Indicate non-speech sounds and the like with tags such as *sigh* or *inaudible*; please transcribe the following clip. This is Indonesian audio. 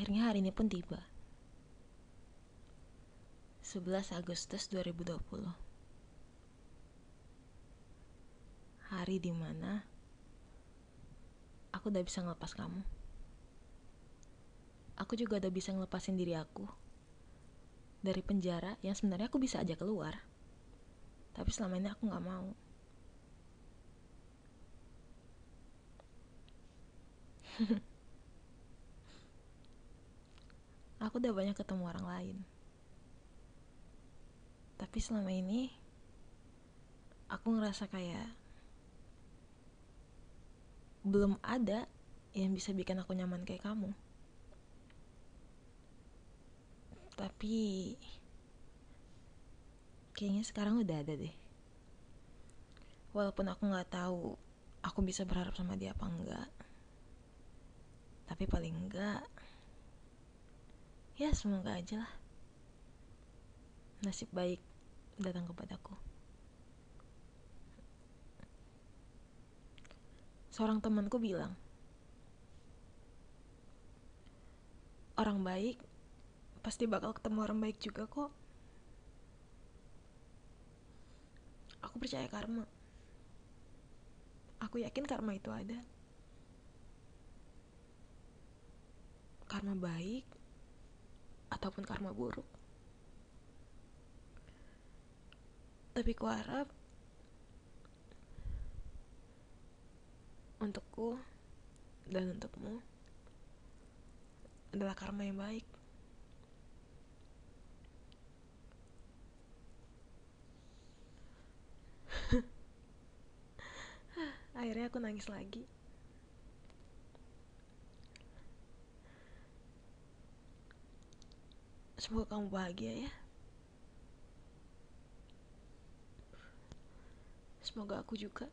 Akhirnya hari ini pun tiba. 11 Agustus 2020. Hari di mana aku udah bisa ngelepas kamu. Aku juga udah bisa ngelepasin diri aku dari penjara yang sebenarnya aku bisa aja keluar. Tapi selama ini aku gak mau. *laughs* aku udah banyak ketemu orang lain. Tapi selama ini aku ngerasa kayak belum ada yang bisa bikin aku nyaman kayak kamu. Tapi kayaknya sekarang udah ada deh. Walaupun aku nggak tahu aku bisa berharap sama dia apa enggak. Tapi paling enggak ya semoga aja lah. Nasib baik datang kepadaku. Seorang temanku bilang orang baik pasti bakal ketemu orang baik juga kok. Aku percaya karma. Aku yakin karma itu ada. Karma baik ataupun karma buruk. Tapi ku harap untukku dan untukmu adalah karma yang baik. *laughs* Akhirnya aku nangis lagi. Semoga kamu bahagia ya. Semoga aku juga.